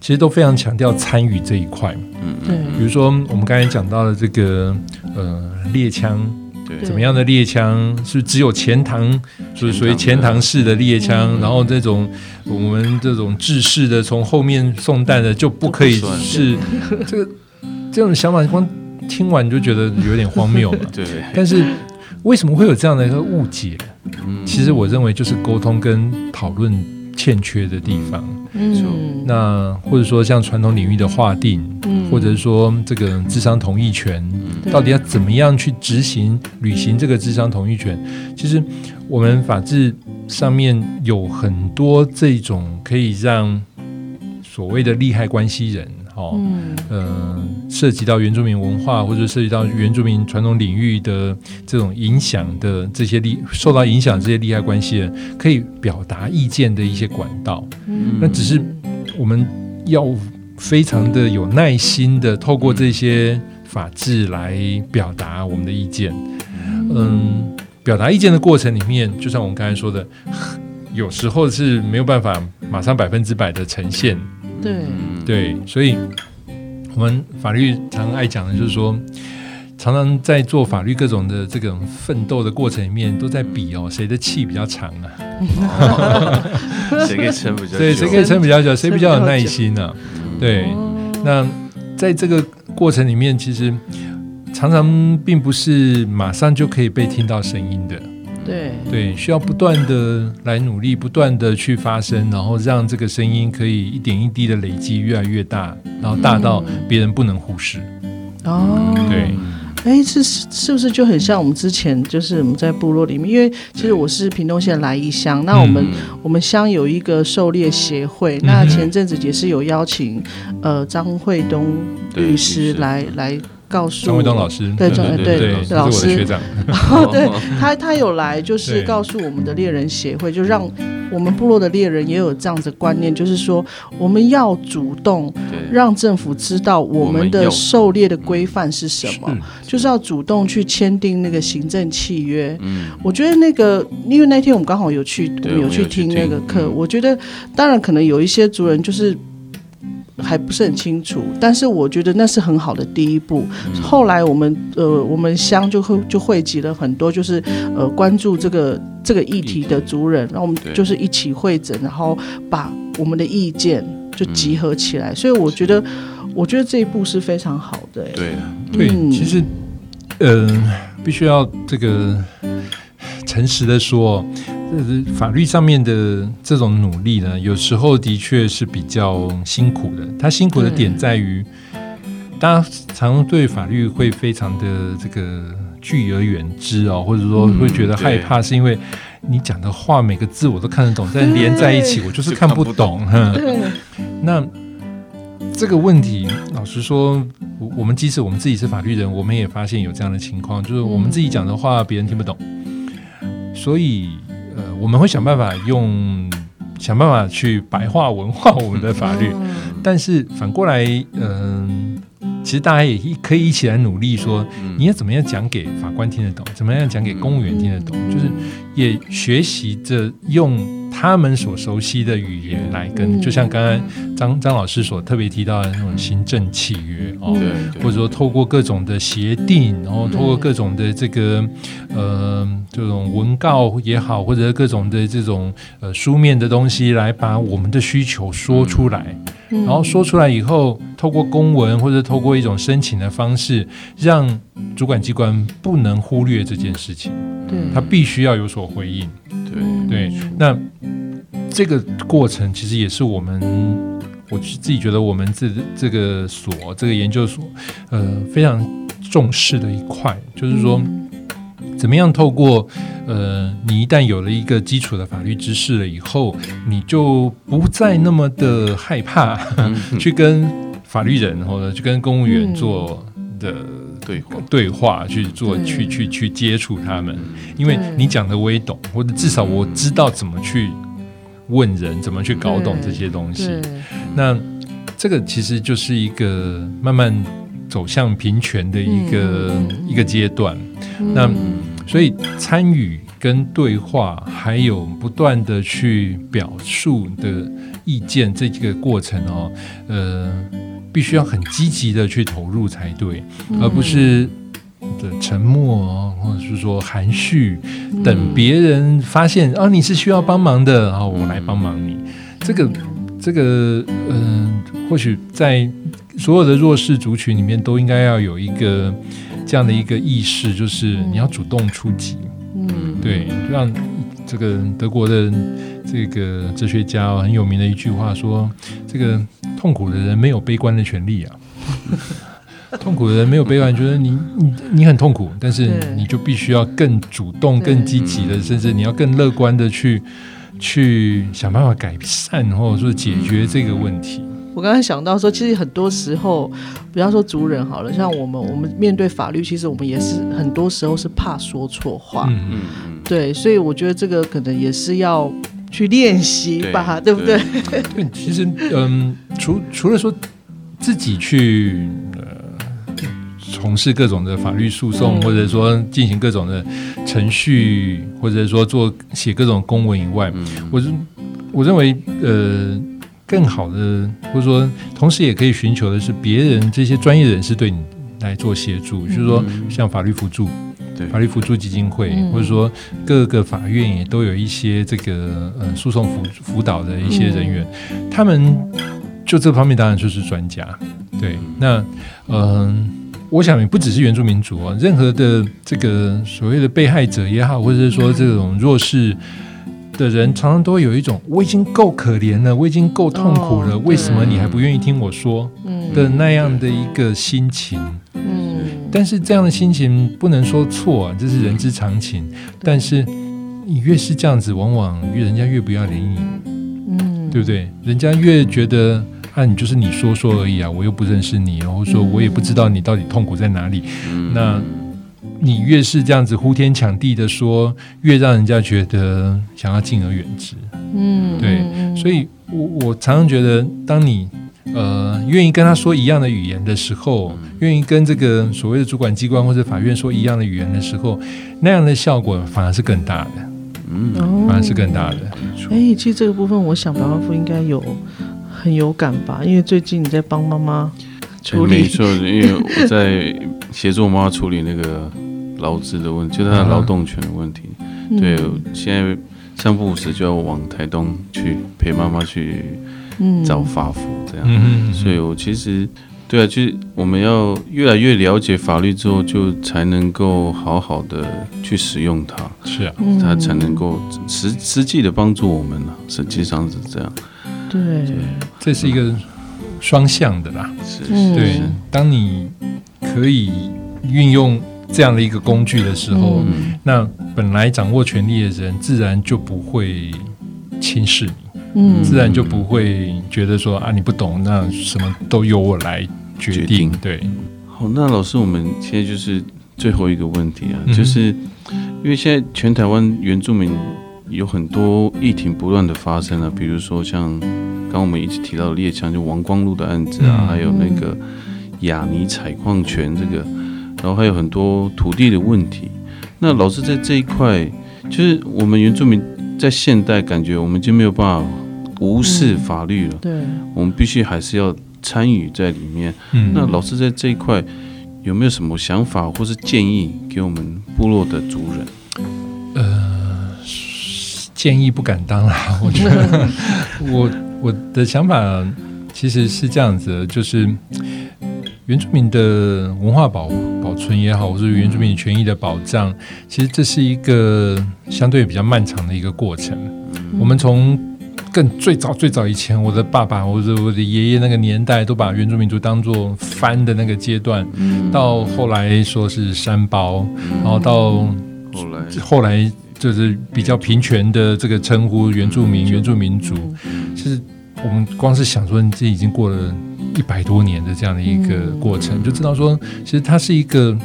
其实都非常强调参与这一块。嗯，对。比如说我们刚才讲到的这个呃猎枪，对，怎么样的猎枪是只有钱塘，所以属于钱塘式的猎枪，然后这种我们这种制式的从后面送弹的就不可以是这个这种想法，光听完就觉得有点荒谬嘛。[LAUGHS] 对，但是。为什么会有这样的一个误解？其实我认为就是沟通跟讨论欠缺的地方。嗯，那或者说像传统领域的划定，或者是说这个智商同意权，到底要怎么样去执行、履行这个智商同意权？其实我们法治上面有很多这种可以让所谓的利害关系人。哦，嗯，涉及到原住民文化或者涉及到原住民传统领域的这种影响的这些利受到影响这些利害关系人，可以表达意见的一些管道。嗯，那只是我们要非常的有耐心的透过这些法制来表达我们的意见。嗯，表达意见的过程里面，就像我们刚才说的，有时候是没有办法马上百分之百的呈现。对对，所以我们法律常常爱讲的就是说，常常在做法律各种的这种奋斗的过程里面，都在比哦，谁的气比较长啊？谁可以撑比较？对，谁可以撑比较久？谁比较有耐心呢？对，那在这个过程里面，其实常常并不是马上就可以被听到声音的。对。对，需要不断的来努力，不断的去发声，然后让这个声音可以一点一滴的累积，越来越大，然后大到别人不能忽视。哦，对，哎，这是是不是就很像我们之前就是我们在部落里面？因为其实我是屏东县来义乡，那我们、嗯。我们乡有一个狩猎协会，那前阵子也是有邀请呃张惠东律师律师。来来告诉张卫东老师，对张对对对，老师。学长，[LAUGHS] 哦，对 [LAUGHS] 他，他有来，就是告诉我们的猎人协会，就让我们部落的猎人也有这样子观念，就是说我们要主动，让政府知道我们的狩猎的规范是什么，嗯。[LAUGHS] 就是要主动去签订那个行政契约。嗯，我觉得那个，因为那天我们刚好有去，我们有去听那个课，我觉得当然可能有一些族人就是。还不是很清楚，但是我觉得那是很好的第一步。嗯后来我们呃，我们乡就会就汇集了很多就是呃关注这个这个议题的族人，然后我们就是一起会诊，然后把我们的意见就集合起来。所以我觉得，我觉得这一步是非常好的、欸。对啊，对，嗯其实，嗯、必须要这个诚实的说，呃，法律上面的这种努力呢，有时候的确是比较辛苦的。它辛苦的点在于，大家常对法律会非常的这个拒而远之哦，或者说会觉得害怕，是因为你讲的话每个字我都看得懂，但连在一起我就是看不懂。那这个问题，老实说，我我们即使我们自己是法律人，我们也发现有这样的情况，就是我们自己讲的话别人听不懂，所以呃，我们会想办法用想办法去白话文化我们的法律，但是反过来，嗯、其实大家也一可以一起来努力说，你要怎么样讲给法官听得懂，怎么样讲给公务员听得懂，就是也学习着用他们所熟悉的语言来跟，嗯。就像刚刚张张老师所特别提到的那种行政契约哦，对对，或者说透过各种的协定，然后透过各种的这个呃这种文告也好，或者各种的这种呃书面的东西，来把我们的需求说出来。嗯。然后说出来以后，透过公文或者透过一种申请的方式，让主管机关不能忽略这件事情，对，他必须要有所回应。对对，那这个过程其实也是我们，我自己觉得我们这这个所这个研究所，呃，非常重视的一块，就是说。怎么样透过呃，你一旦有了一个基础的法律知识了以后，你就不再那么的害怕 [LAUGHS] 去跟法律人或者去跟公务员做的对话，对话，去做去去去接触他们，因为你讲的我也懂，或者至少我知道怎么去问人，怎么去搞懂这些东西。那这个其实就是一个慢慢走向平权的一个、一个阶段。那所以参与跟对话，还有不断的去表述的意见，这个过程哦，呃，必须要很积极的去投入才对，而不是。的沉默哦，或者是说含蓄，等别人发现啊你是需要帮忙的，然后我来帮忙你。这个这个嗯、或许在所有的弱势族群里面都应该要有一个这样的一个意识，就是你要主动出击，嗯，对，让这个德国的这个哲学家、哦、很有名的一句话说：这个痛苦的人没有悲观的权利啊。[LAUGHS] [LAUGHS] 痛苦的人没有悲观，觉得你你你很痛苦，但是你就必须要更主动、更积极的，甚至你要更乐观的去去想办法改善或者说解决这个问题。我刚才想到说，其实很多时候，不要说族人好了，像我们，我们面对法律，其实我们也是很多时候是怕说错话，嗯，嗯嗯，对，所以我觉得这个可能也是要去练习吧，对不对？对，[LAUGHS] 其实嗯，除除了说自己去呃从事各种的法律诉讼，嗯。或者说进行各种的程序，或者说做写各种公文以外，嗯。我是我认为呃。更好的，或者说，同时也可以寻求的是别人这些专业人士对你来做协助，就是说像法律辅助，对。法律辅助基金会，嗯。或者说各个法院也都有一些这个呃诉讼辅辅导的一些人员，他们就这方面当然就是专家。对，那嗯、我想也不只是原住民族啊，任何的这个所谓的被害者也好，或者是说这种弱势。的人常常都会有一种我已经够可怜了，我已经够痛苦了，哦为什么你还不愿意听我说嗯的那样的一个心情？嗯，但是这样的心情不能说错啊，这是人之常情。但是你越是这样子，往往越人家越不要理你，嗯，对不对？人家越觉得啊，你就是你说说而已啊，我又不认识你，然后说我也不知道你到底痛苦在哪里。那你越是这样子呼天抢地的说，越让人家觉得想要敬而远之。嗯，对，所以我我常常觉得，当你呃愿意跟他说一样的语言的时候，愿意跟这个所谓的主管机关或者法院说一样的语言的时候，那样的效果反而是更大的，嗯，反而是更大的。哎，其实这个部分，我想白万夫应该有很有感吧，因为最近你在帮妈妈处理，没错，因为我在协助妈妈处理那个劳资的问题，就是她的劳动权的问题。嗯。对，现在三不五时就要往台东去陪妈妈去嗯。找法服这样。嗯所以我其实对啊，就是我们要越来越了解法律之后，就才能够好好的去使用它，是啊，嗯。它才能够实实际的帮助我们呢、实际上是这样，对，这是一个双向的啦。是嗯。对是，当你可以运用这样的一个工具的时候，嗯。那本来掌握权力的人自然就不会轻视你。嗯。自然就不会觉得说啊你不懂，那什么都由我来决决定。对，好，那老师，我们现在就是最后一个问题啊，嗯就是因为现在全台湾原住民有很多议题不断的发生啊，比如说像刚刚我们一直提到的猎枪，就王光禄的案子啊，嗯还有那个雅尼采矿权这个，然后还有很多土地的问题。那老师在这一块，就是我们原住民在现代感觉我们就没有办法无视法律了，对，我们必须还是要参与在里面。嗯，那老师在这一块有没有什么想法或是建议给我们部落的族人？建议不敢当啦。[LAUGHS] 我觉得我我的想法其实是这样子的，就是原住民的文化保保存也好，或者原住民权益的保障，其实这是一个相对比较漫长的一个过程。我们从更最早最早以前，我的爸爸或者我的爷爷那个年代，都把原住民族当做翻的那个阶段，到后来说是山包，然后到后来后来就是比较平权的这个称呼原住民、原住民。族，其实我们光是想说，这已经过了一百多年的这样的一个过程，就知道说，其实它是一个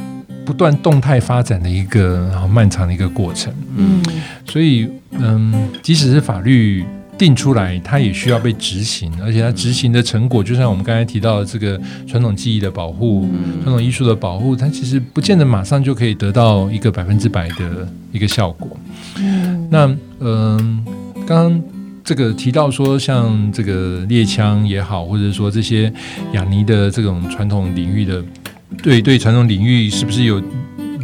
不断动态发展的一个然后漫长的一个过程。嗯。所以，嗯，即使是法律定出来，它也需要被执行，而且它执行的成果，就像我们刚才提到的这个传统技艺的保护、传统艺术的保护，它其实不见得马上就可以得到一个百分之百的一个效果。那，嗯，刚刚。这个提到说，像这个猎枪也好，或者说这些雅尼的这种传统领域的，对对传统领域是不是有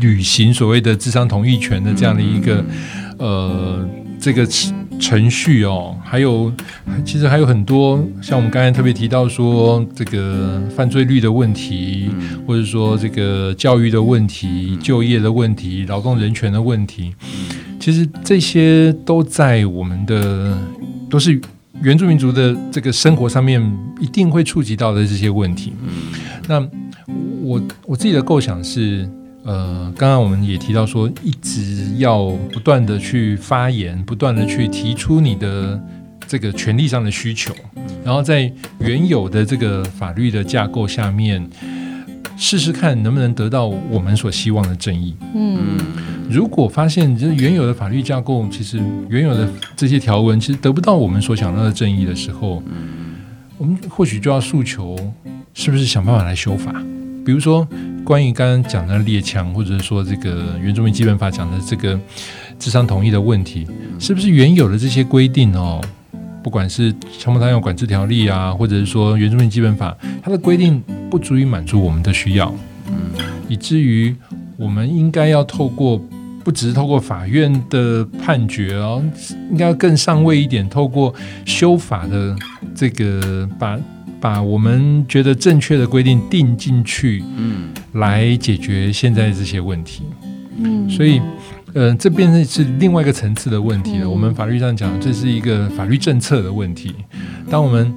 履行所谓的智商同意权的这样的一个呃这个程程序哦？还有，其实还有很多，像我们刚才特别提到说，这个犯罪率的问题，或者说这个教育的问题、就业的问题、劳动人权的问题，其实这些都在我们的都是原住民族的这个生活上面一定会触及到的这些问题。那我我自己的构想是，呃，刚刚我们也提到说，一直要不断的去发言，不断的去提出你的这个权利上的需求，然后在原有的这个法律的架构下面，试试看能不能得到我们所希望的正义。嗯如果发现就是原有的法律架构，其实原有的这些条文其实得不到我们所想要的正义的时候，我们或许就要诉求，是不是想办法来修法？比如说，关于刚刚讲的列强，或者说这个原住民基本法讲的这个智商同意的问题，是不是原有的这些规定哦？不管是强迫他用管制条例啊，或者是说原住民基本法，它的规定不足以满足我们的需要，嗯以至于我们应该要透过不只是透过法院的判决哦，应该要更上位一点，透过修法的这个把把我们觉得正确的规定定进去，嗯来解决现在这些问题。嗯所以，呃，这变成是另外一个层次的问题了。嗯我们法律上讲，这是一个法律政策的问题。当我们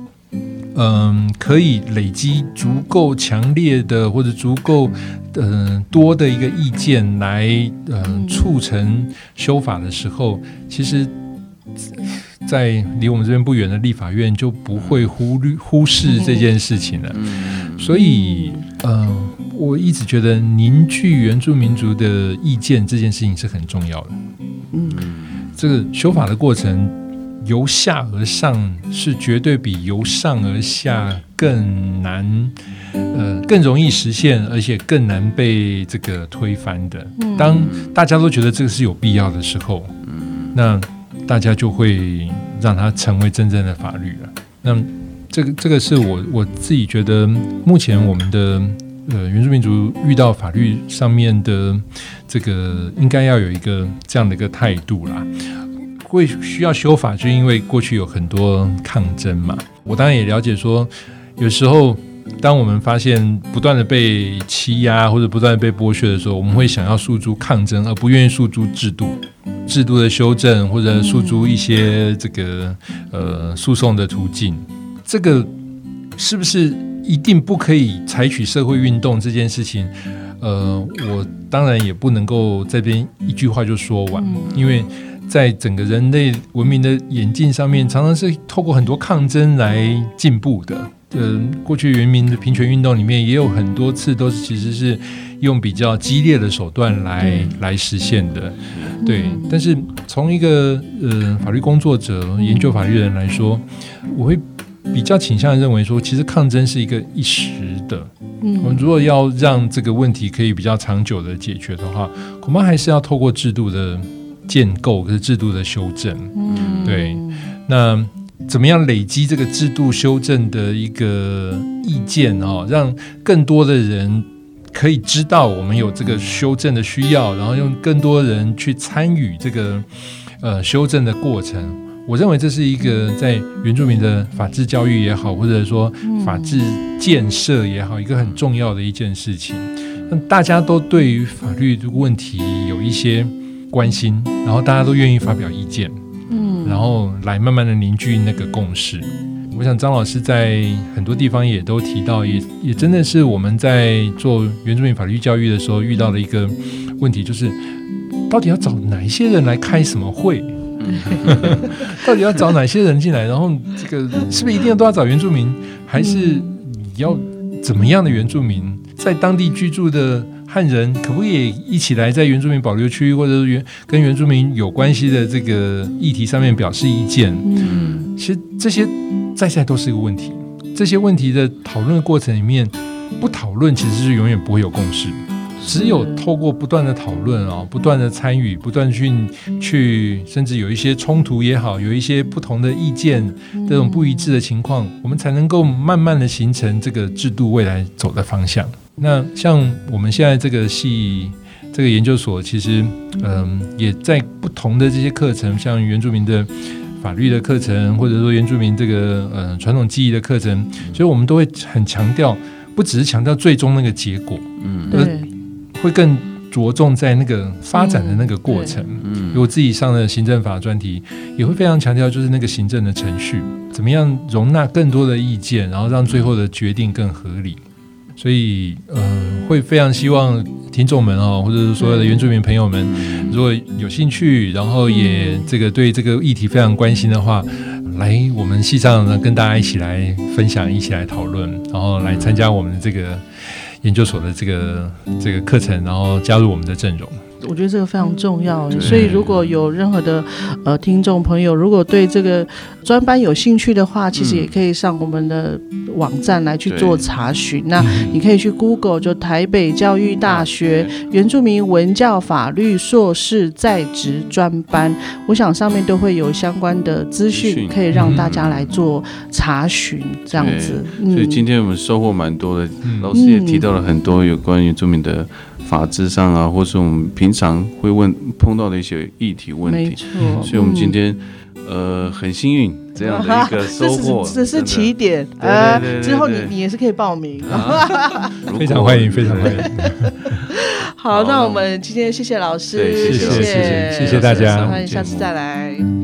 嗯，可以累积足够强烈的或者足够嗯多的一个意见来嗯促成修法的时候，其实，在离我们这边不远的立法院就不会忽略忽视这件事情了。所以，嗯，我一直觉得凝聚原住民族的意见这件事情是很重要的。嗯，这个修法的过程。由下而上是绝对比由上而下更难，呃，更容易实现，而且更难被这个推翻的。当大家都觉得这个是有必要的时候，那大家就会让它成为真正的法律了。那这个这个是我我自己觉得，目前我们的呃原住民族遇到法律上面的这个，应该要有一个这样的一个态度啦。会需要修法，就因为过去有很多抗争嘛。我当然也了解，说有时候当我们发现不断的被欺压或者不断的被剥削的时候，我们会想要诉诸抗争，而不愿意诉诸制度、制度的修正或者诉诸一些这个呃诉讼的途径。这个是不是一定不可以采取社会运动这件事情？呃，我当然也不能够这边一句话就说完，因为。在整个人类文明的演进上面，常常是透过很多抗争来进步的。嗯，过去原民的平权运动里面也有很多次都是其实是用比较激烈的手段来来实现的。对，但是从一个呃法律工作者、研究法律人来说，我会比较倾向认为说，其实抗争是一个一时的。嗯，我们如果要让这个问题可以比较长久的解决的话，恐怕还是要透过制度的。建构跟制度的修正，嗯，对。那怎么样累积这个制度修正的一个意见哦，让更多的人可以知道我们有这个修正的需要，然后用更多人去参与这个呃修正的过程。我认为这是一个在原住民的法治教育也好，或者说法治建设也好，一个很重要的一件事情。那大家都对于法律的问题有一些。关心，然后大家都愿意发表意见，然后来慢慢的凝聚那个共识。我想张老师在很多地方也都提到，也也真的是我们在做原住民法律教育的时候遇到的一个问题，就是到底要找哪一些人来开什么会？[LAUGHS] 到底要找哪些人进来？然后这个是不是一定要都要找原住民，还是你要怎么样的原住民在当地居住的？汉人可不可以一起来在原住民保留区，或者是原跟原住民有关系的这个议题上面表示意见？嗯，其实这些在在都是一个问题。这些问题的讨论的过程里面，不讨论其实是永远不会有共识。只有透过不断的讨论啊，不断的参与，不断去去，甚至有一些冲突也好，有一些不同的意见，这种不一致的情况，我们才能够慢慢的形成这个制度未来走的方向。那像我们现在这个系这个研究所，其实嗯，也在不同的这些课程，像原住民的法律的课程，或者说原住民这个呃传统技艺的课程，所以我们都会很强调，不只是强调最终那个结果，嗯，会更着重在那个发展的那个过程。嗯，我自己上的行政法专题，也会非常强调，就是那个行政的程序，怎么样容纳更多的意见，然后让最后的决定更合理。所以，呃，会非常希望听众们哦，或者是所有的原住民朋友们，如果有兴趣，然后也这个对这个议题非常关心的话，来我们系上呢，跟大家一起来分享，一起来讨论，然后来参加我们这个研究所的这个这个课程，然后加入我们的阵容。我觉得这个非常重要，所以如果有任何的呃听众朋友，如果对这个专班有兴趣的话，其实也可以上我们的网站来去做查询。那你可以去 Google，就台北教育大学原住民文教法律硕士在职专班，我想上面都会有相关的资讯，可以让大家来做查询。这样子，所以今天我们收获蛮多的，老师也提到了很多有关原住民的。法制上啊，或是我们平常会问碰到的一些议题问题，没错。所以，我们今天呃很幸运这样的一个收获，[LAUGHS] 这是起点。呃。之后你你也是可以报名，[LAUGHS] 非常欢迎，非常欢迎。[LAUGHS] 好，那我们今天谢谢老师，谢谢谢谢。谢谢大家，欢迎下次再来。